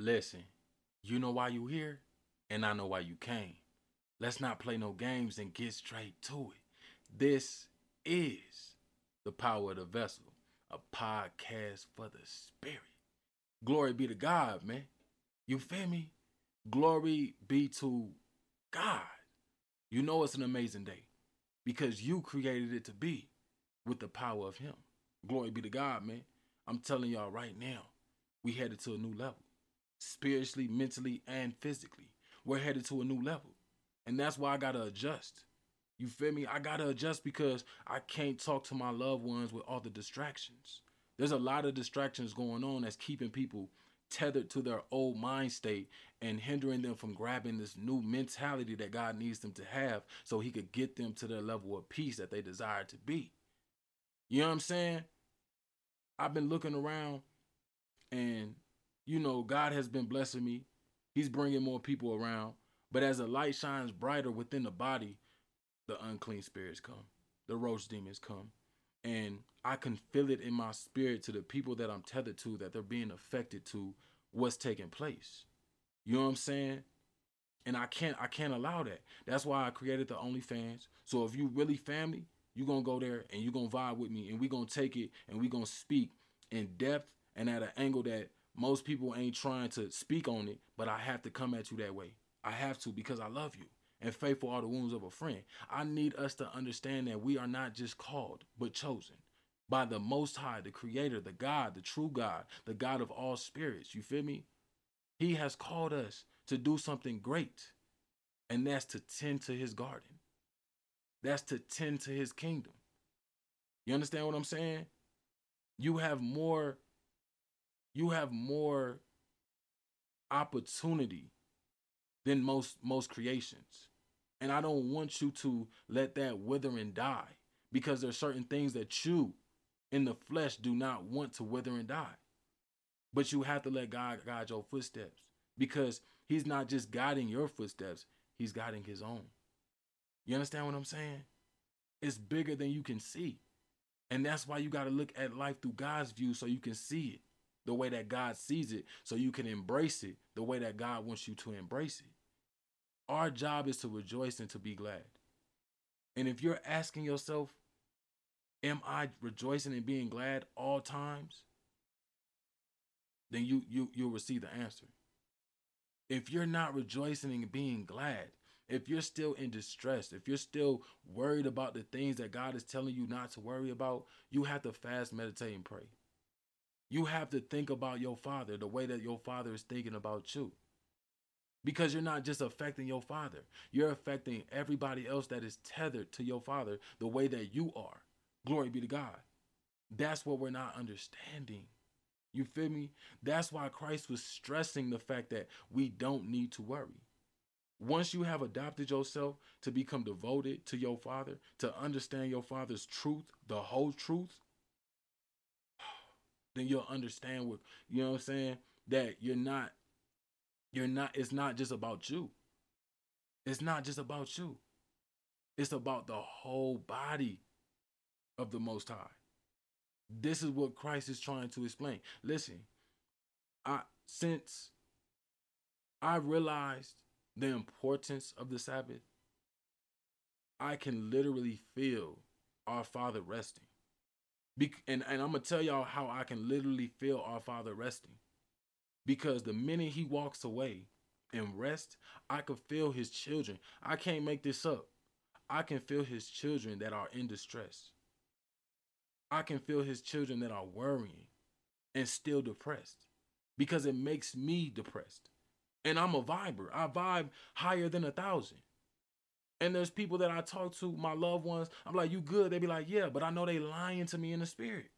Listen, you know why you here, and I know why you came. Let's not play no games and get straight to it. This is the power of the vessel, a podcast for the spirit. Glory be to God, man. You feel me? Glory be to God. You know it's an amazing day because you created it to be with the power of Him. Glory be to God, man. I'm telling y'all right now, we headed to a new level spiritually, mentally, and physically. We're headed to a new level. And that's why I got to adjust. You feel me? I got to adjust because I can't talk to my loved ones with all the distractions. There's a lot of distractions going on that's keeping people tethered to their old mind state and hindering them from grabbing this new mentality that God needs them to have so he could get them to their level of peace that they desire to be. You know what I'm saying? I've been looking around and you know, God has been blessing me. He's bringing more people around. But as the light shines brighter within the body, the unclean spirits come, the roach demons come. And I can feel it in my spirit to the people that I'm tethered to that they're being affected to what's taking place. You know what I'm saying? And I can't I can't allow that. That's why I created the OnlyFans. So if you really family, you're gonna go there and you're gonna vibe with me and we're gonna take it and we're gonna speak in depth and at an angle that most people ain't trying to speak on it, but I have to come at you that way. I have to because I love you. And faithful are the wounds of a friend. I need us to understand that we are not just called, but chosen by the Most High, the Creator, the God, the true God, the God of all spirits. You feel me? He has called us to do something great, and that's to tend to His garden. That's to tend to His kingdom. You understand what I'm saying? You have more you have more opportunity than most most creations. And I don't want you to let that wither and die because there's certain things that you in the flesh do not want to wither and die. But you have to let God guide your footsteps because he's not just guiding your footsteps, he's guiding his own. You understand what I'm saying? It's bigger than you can see. And that's why you got to look at life through God's view so you can see it the way that God sees it so you can embrace it the way that God wants you to embrace it. Our job is to rejoice and to be glad. And if you're asking yourself, am I rejoicing and being glad all times? Then you you you'll receive the answer. If you're not rejoicing and being glad, if you're still in distress, if you're still worried about the things that God is telling you not to worry about, you have to fast, meditate, and pray. You have to think about your father the way that your father is thinking about you. Because you're not just affecting your father, you're affecting everybody else that is tethered to your father the way that you are. Glory be to God. That's what we're not understanding. You feel me? That's why Christ was stressing the fact that we don't need to worry. Once you have adopted yourself to become devoted to your father, to understand your father's truth, the whole truth, then you'll understand what you know what I'm saying that you're not you're not it's not just about you. It's not just about you. It's about the whole body of the most high. This is what Christ is trying to explain. Listen, I since I realized the importance of the Sabbath, I can literally feel our Father resting. Be- and, and I'm gonna tell y'all how I can literally feel our Father resting. Because the minute he walks away and rest, I can feel his children. I can't make this up. I can feel his children that are in distress. I can feel his children that are worrying and still depressed because it makes me depressed. And I'm a viber. I vibe higher than a thousand. And there's people that I talk to, my loved ones. I'm like, you good? They be like, yeah, but I know they lying to me in the spirit.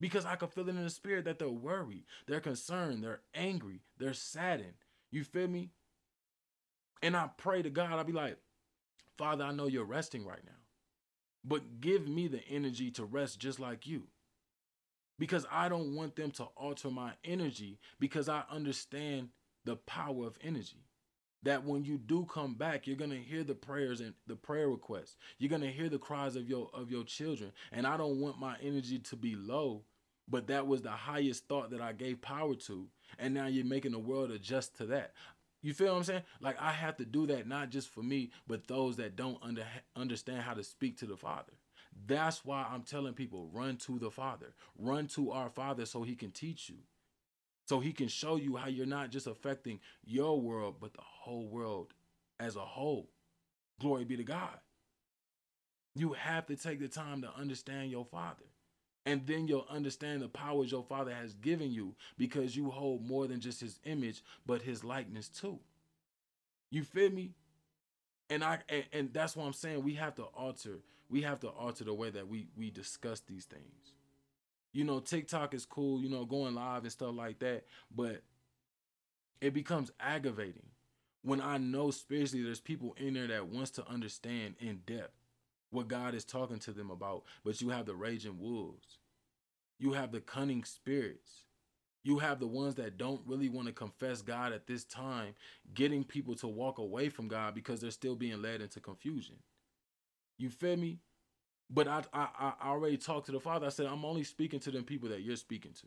Because I can feel it in the spirit that they're worried, they're concerned, they're angry, they're saddened. You feel me? And I pray to God, I'll be like, Father, I know you're resting right now. But give me the energy to rest just like you. Because I don't want them to alter my energy because I understand the power of energy that when you do come back you're going to hear the prayers and the prayer requests you're going to hear the cries of your of your children and i don't want my energy to be low But that was the highest thought that I gave power to. And now you're making the world adjust to that. You feel what I'm saying? Like I have to do that not just for me, but those that don't under, understand how to speak to the Father. That's why I'm telling people run to the Father, run to our Father so he can teach you, so he can show you how you're not just affecting your world, but the whole world as a whole. Glory be to God. You have to take the time to understand your Father. And then you'll understand the powers your father has given you because you hold more than just his image, but his likeness too. You feel me? And I and, and that's why I'm saying we have to alter, we have to alter the way that we we discuss these things. You know, TikTok is cool, you know, going live and stuff like that, but it becomes aggravating when I know spiritually there's people in there that wants to understand in depth what God is talking to them about, but you have the raging wolves. You have the cunning spirits. You have the ones that don't really want to confess God at this time, getting people to walk away from God because they're still being led into confusion. You feel me? But I, I, I already talked to the Father. I said, I'm only speaking to them people that you're speaking to.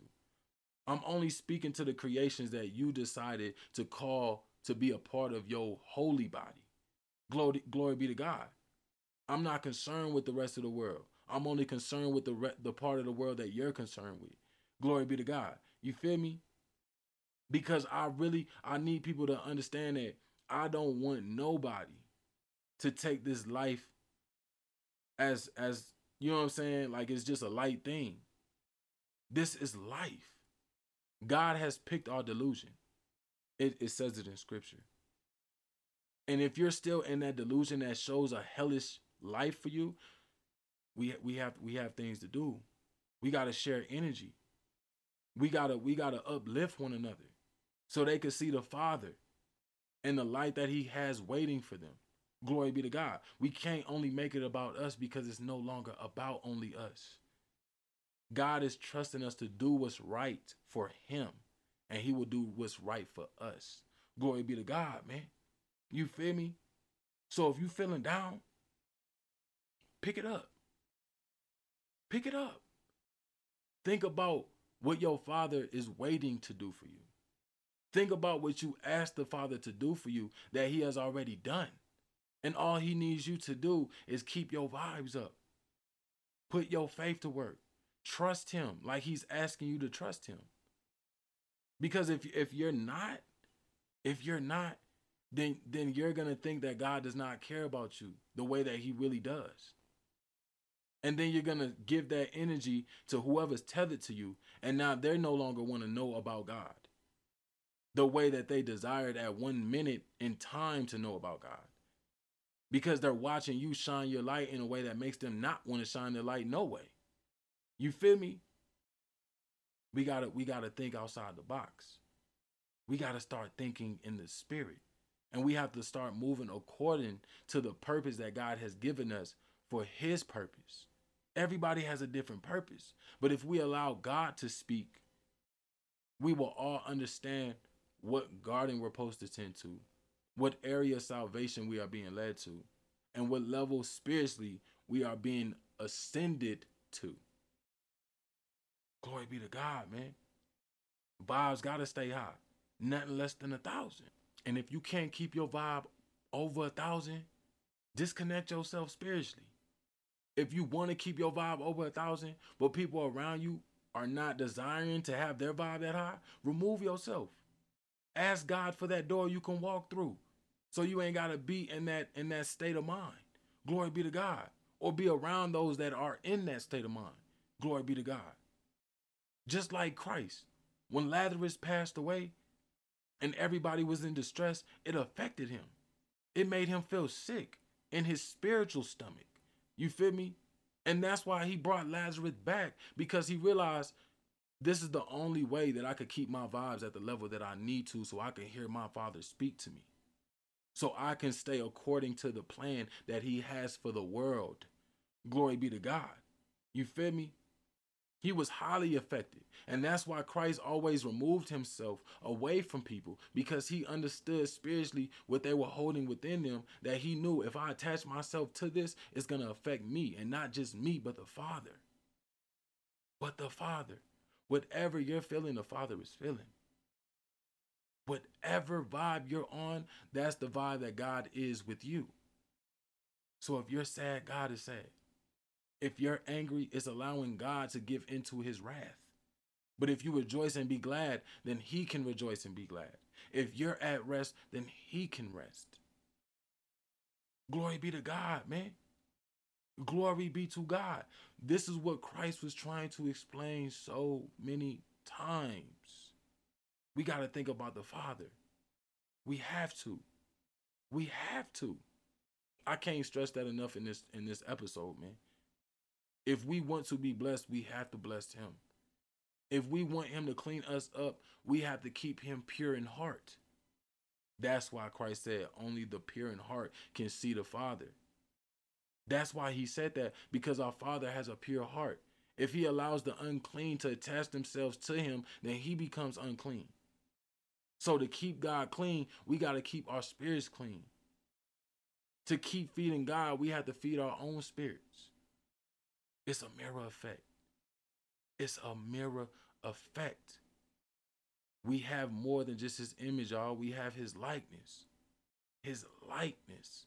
I'm only speaking to the creations that you decided to call to be a part of your holy body. Glory, glory be to God. I'm not concerned with the rest of the world. I'm only concerned with the re- the part of the world that you're concerned with. Glory be to God. You feel me? Because I really I need people to understand that I don't want nobody to take this life as as you know what I'm saying? Like it's just a light thing. This is life. God has picked our delusion. It, it says it in scripture. And if you're still in that delusion that shows a hellish life for you, we we have we have things to do. We got to share energy. We got to we got to uplift one another so they can see the Father and the light that he has waiting for them. Glory be to God. We can't only make it about us because it's no longer about only us. God is trusting us to do what's right for him and he will do what's right for us. Glory be to God, man. You feel me? So if you feeling down, pick it up. Pick it up. Think about what your father is waiting to do for you. Think about what you asked the father to do for you that he has already done. And all he needs you to do is keep your vibes up. Put your faith to work. Trust him like he's asking you to trust him. Because if if you're not, if you're not, then then you're going to think that God does not care about you the way that he really does. And then you're going to give that energy to whoever's tethered to you. And now they're no longer want to know about God the way that they desired at one minute in time to know about God. Because they're watching you shine your light in a way that makes them not want to shine their light no way. You feel me? We gotta we gotta think outside the box. We gotta start thinking in the spirit. And we have to start moving according to the purpose that God has given us for his purpose. Everybody has a different purpose. But if we allow God to speak, we will all understand what garden we're supposed to tend to, what area of salvation we are being led to, and what level spiritually we are being ascended to. Glory be to God, man. Vibes gotta stay high. Nothing less than a thousand. And if you can't keep your vibe over a thousand, disconnect yourself spiritually if you want to keep your vibe over a thousand, but people around you are not desiring to have their vibe that high, remove yourself. Ask God for that door you can walk through. So you ain't gotta be in that in that state of mind. Glory be to God. Or be around those that are in that state of mind. Glory be to God. Just like Christ. When Lazarus passed away and everybody was in distress, it affected him. It made him feel sick in his spiritual stomach. You feel me? And that's why he brought Lazarus back because he realized this is the only way that I could keep my vibes at the level that I need to so I can hear my father speak to me. So I can stay according to the plan that he has for the world. Glory be to God. You feel me? He was highly affected. And that's why Christ always removed himself away from people because he understood spiritually what they were holding within them. That he knew if I attach myself to this, it's going to affect me and not just me, but the Father. But the Father. Whatever you're feeling, the Father is feeling. Whatever vibe you're on, that's the vibe that God is with you. So if you're sad, God is sad. If you're angry, it's allowing God to give into his wrath. But if you rejoice and be glad, then he can rejoice and be glad. If you're at rest, then he can rest. Glory be to God, man. Glory be to God. This is what Christ was trying to explain so many times. We got to think about the Father. We have to. We have to. I can't stress that enough in this in this episode, man. If we want to be blessed, we have to bless him. If we want him to clean us up, we have to keep him pure in heart. That's why Christ said, only the pure in heart can see the Father. That's why he said that, because our Father has a pure heart. If he allows the unclean to attach themselves to him, then he becomes unclean. So to keep God clean, we got to keep our spirits clean. To keep feeding God, we have to feed our own spirits. It's a mirror effect. It's a mirror effect. We have more than just his image, y'all. We have his likeness. His likeness.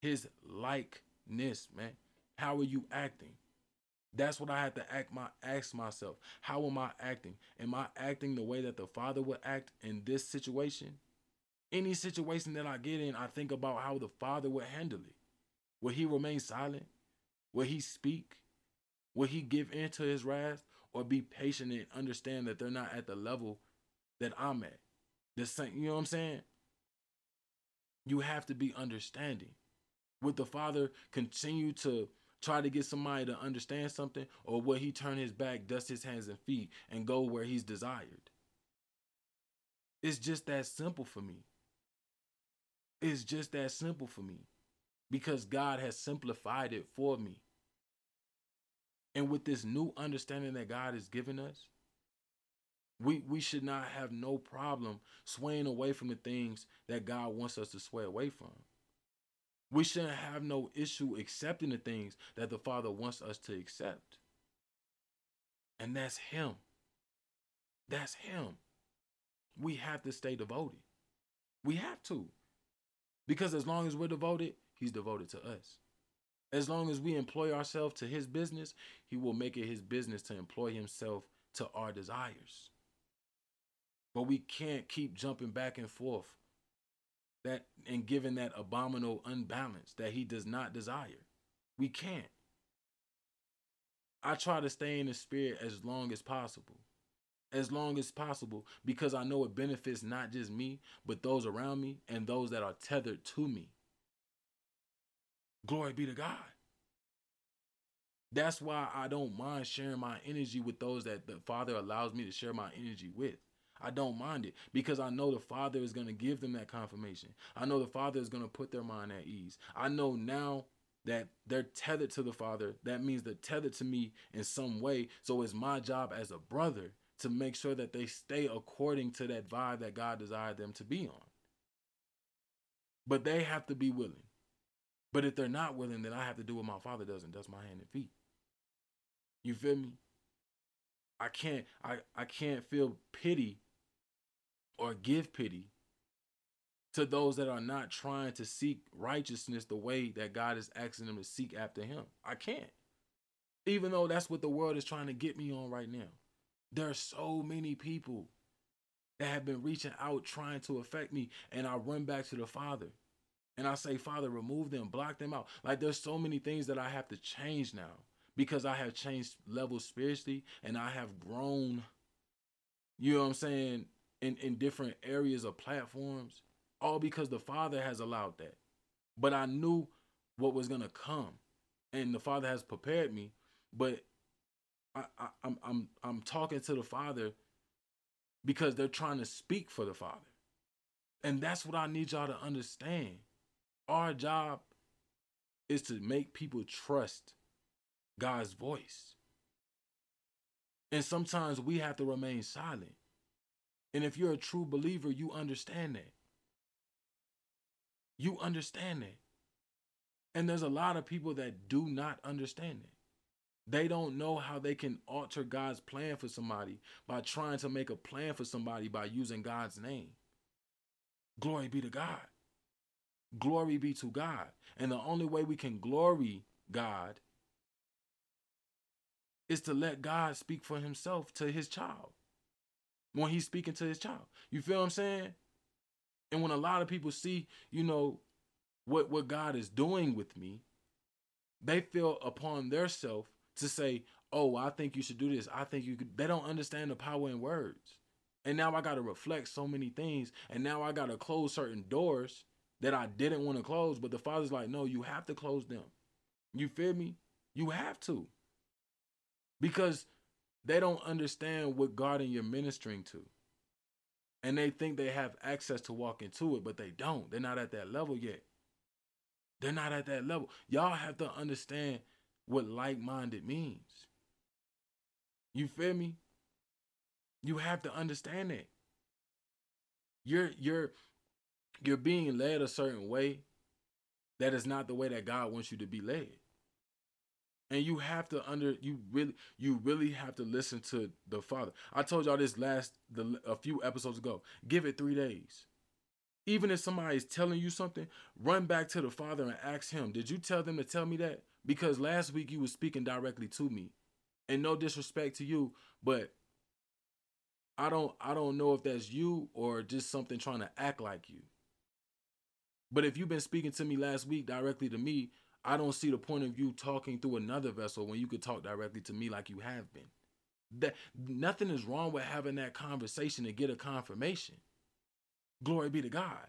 His likeness, man. How are you acting? That's what I had to act my ask myself. How am I acting? Am I acting the way that the father would act in this situation? Any situation that I get in, I think about how the father would handle it. Will he remain silent? Will he speak? Will he give in to his wrath? Or be patient and understand that they're not at the level that I'm at? The same, you know what I'm saying? You have to be understanding. Would the father continue to try to get somebody to understand something, or will he turn his back, dust his hands and feet, and go where he's desired? It's just that simple for me. It's just that simple for me because God has simplified it for me. And with this new understanding that God has given us, we, we should not have no problem swaying away from the things that God wants us to sway away from. We shouldn't have no issue accepting the things that the Father wants us to accept. And that's Him. That's Him. We have to stay devoted. We have to. Because as long as we're devoted, He's devoted to us. As long as we employ ourselves to His business, He will make it His business to employ Himself to our desires. But we can't keep jumping back and forth that and given that abominable unbalance that he does not desire. We can't. I try to stay in the spirit as long as possible. As long as possible because I know it benefits not just me, but those around me and those that are tethered to me. Glory be to God. That's why I don't mind sharing my energy with those that the Father allows me to share my energy with. I don't mind it because I know the Father is going to give them that confirmation. I know the Father is going to put their mind at ease. I know now that they're tethered to the Father. That means they're tethered to me in some way. So it's my job as a brother to make sure that they stay according to that vibe that God desired them to be on. But they have to be willing. But if they're not willing, then I have to do what my father does and dust my hand and feet. You feel me? I can't I, I can't feel pity or give pity to those that are not trying to seek righteousness the way that God is asking them to seek after Him. I can't. Even though that's what the world is trying to get me on right now. There are so many people that have been reaching out trying to affect me, and I run back to the Father. And I say, Father, remove them, block them out. Like there's so many things that I have to change now because I have changed levels spiritually and I have grown, you know what I'm saying, in, in different areas of platforms, all because the Father has allowed that. But I knew what was gonna come, and the Father has prepared me. But I, I, I'm I'm I'm talking to the Father because they're trying to speak for the Father, and that's what I need y'all to understand. Our job is to make people trust God's voice. And sometimes we have to remain silent. And if you're a true believer, you understand that. You understand that. And there's a lot of people that do not understand it. They don't know how they can alter God's plan for somebody by trying to make a plan for somebody by using God's name. Glory be to God. Glory be to God. And the only way we can glory God is to let God speak for himself to his child when he's speaking to his child. You feel what I'm saying? And when a lot of people see, you know, what what God is doing with me, they feel upon their self to say, "Oh, I think you should do this. I think you could." They don't understand the power in words. And now I got to reflect so many things, and now I got to close certain doors that I didn't want to close, but the father's like, "No, you have to close them." You feel me? You have to. Because they don't understand what garden you're ministering to. And they think they have access to walk into it, but they don't. They're not at that level yet. They're not at that level. Y'all have to understand what like minded means. You feel me? You have to understand that. You're you're you're being led a certain way that is not the way that God wants you to be led. And you have to under you really you really have to listen to the Father. I told y'all this last the a few episodes ago. Give it 3 days. Even if somebody is telling you something, run back to the Father and ask him, "Did you tell them to tell me that?" Because last week you were speaking directly to me. And no disrespect to you, but I don't I don't know if that's you or just something trying to act like you. But if you've been speaking to me last week directly to me, I don't see the point of you talking through another vessel when you could talk directly to me like you have been. That nothing is wrong with having that conversation to get a confirmation. Glory be to God.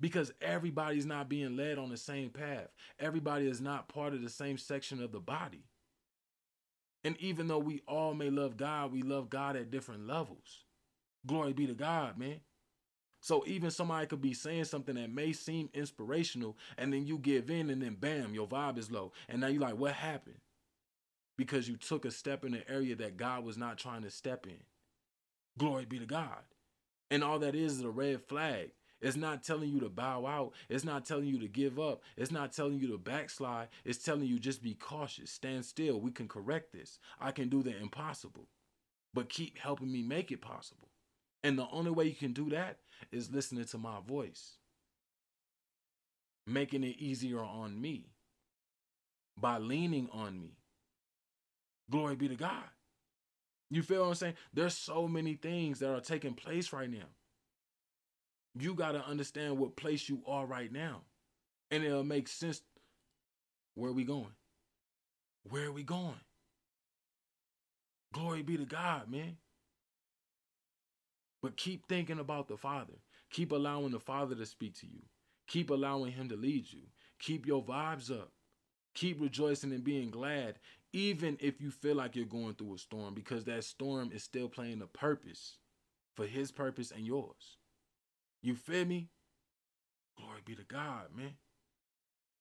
Because everybody's not being led on the same path. Everybody is not part of the same section of the body. And even though we all may love God, we love God at different levels. Glory be to God, man. So even somebody could be saying something that may seem inspirational, and then you give in, and then bam, your vibe is low. And now you're like, what happened? Because you took a step in an area that God was not trying to step in. Glory be to God. And all that is is a red flag. It's not telling you to bow out. It's not telling you to give up. It's not telling you to backslide. It's telling you just be cautious. Stand still. We can correct this. I can do the impossible, but keep helping me make it possible. And the only way you can do that is listening to my voice, making it easier on me by leaning on me. Glory be to God. You feel what I'm saying? There's so many things that are taking place right now. You got to understand what place you are right now. And it'll make sense. Where are we going? Where are we going? Glory be to God, man. But keep thinking about the Father. Keep allowing the Father to speak to you. Keep allowing Him to lead you. Keep your vibes up. Keep rejoicing and being glad, even if you feel like you're going through a storm, because that storm is still playing a purpose for His purpose and yours. You feel me? Glory be to God, man.